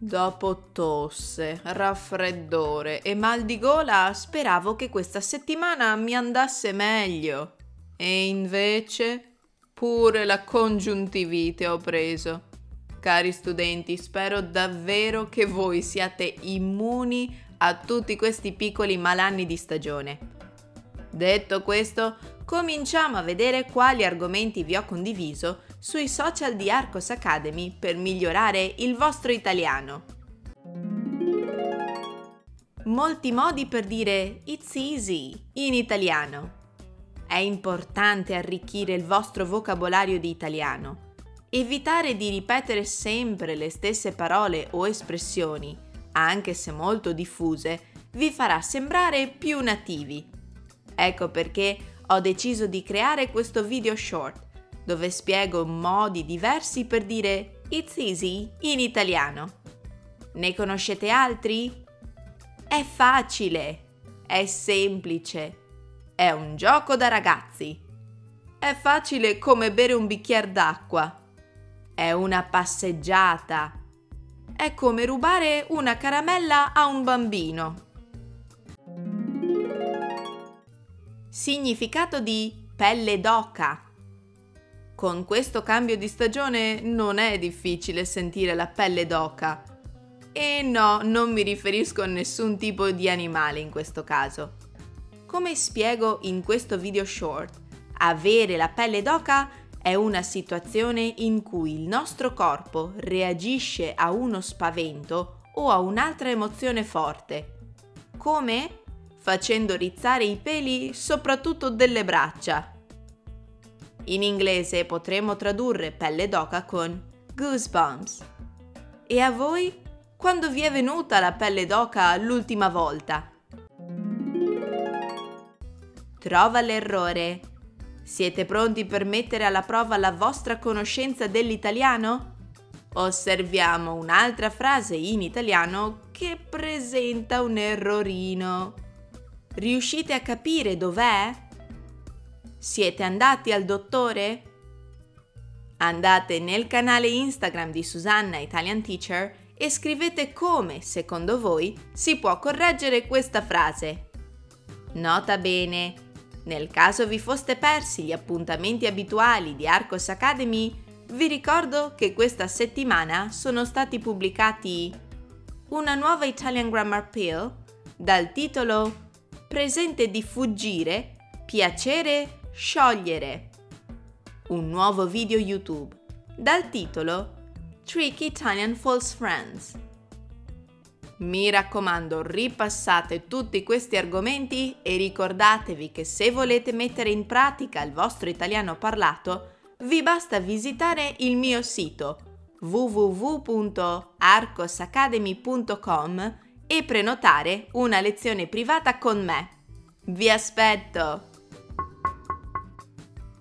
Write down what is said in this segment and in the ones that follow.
Dopo tosse, raffreddore e mal di gola, speravo che questa settimana mi andasse meglio. E invece pure la congiuntivite ho preso. Cari studenti, spero davvero che voi siate immuni a tutti questi piccoli malanni di stagione. Detto questo, cominciamo a vedere quali argomenti vi ho condiviso sui social di Arcos Academy per migliorare il vostro italiano. Molti modi per dire it's easy in italiano. È importante arricchire il vostro vocabolario di italiano. Evitare di ripetere sempre le stesse parole o espressioni, anche se molto diffuse, vi farà sembrare più nativi. Ecco perché ho deciso di creare questo video short dove spiego modi diversi per dire It's easy in italiano. Ne conoscete altri? È facile, è semplice, è un gioco da ragazzi. È facile come bere un bicchiere d'acqua. È una passeggiata. È come rubare una caramella a un bambino. Significato di pelle d'oca. Con questo cambio di stagione non è difficile sentire la pelle d'oca. E no, non mi riferisco a nessun tipo di animale in questo caso. Come spiego in questo video short, avere la pelle d'oca è una situazione in cui il nostro corpo reagisce a uno spavento o a un'altra emozione forte. Come? Facendo rizzare i peli soprattutto delle braccia. In inglese potremmo tradurre pelle d'oca con goosebumps. E a voi? Quando vi è venuta la pelle d'oca l'ultima volta? Trova l'errore. Siete pronti per mettere alla prova la vostra conoscenza dell'italiano? Osserviamo un'altra frase in italiano che presenta un errorino. Riuscite a capire dov'è? Siete andati al dottore? Andate nel canale Instagram di Susanna Italian Teacher e scrivete come, secondo voi, si può correggere questa frase. Nota bene, nel caso vi foste persi gli appuntamenti abituali di Arcos Academy, vi ricordo che questa settimana sono stati pubblicati una nuova Italian Grammar Pill dal titolo Presente di fuggire, piacere Sciogliere. Un nuovo video YouTube dal titolo Tricky Italian False Friends. Mi raccomando, ripassate tutti questi argomenti e ricordatevi che se volete mettere in pratica il vostro italiano parlato, vi basta visitare il mio sito www.arcosacademy.com e prenotare una lezione privata con me. Vi aspetto!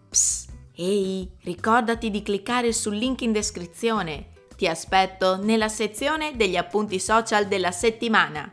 Psst, ehi, ricordati di cliccare sul link in descrizione. Ti aspetto nella sezione degli appunti social della settimana.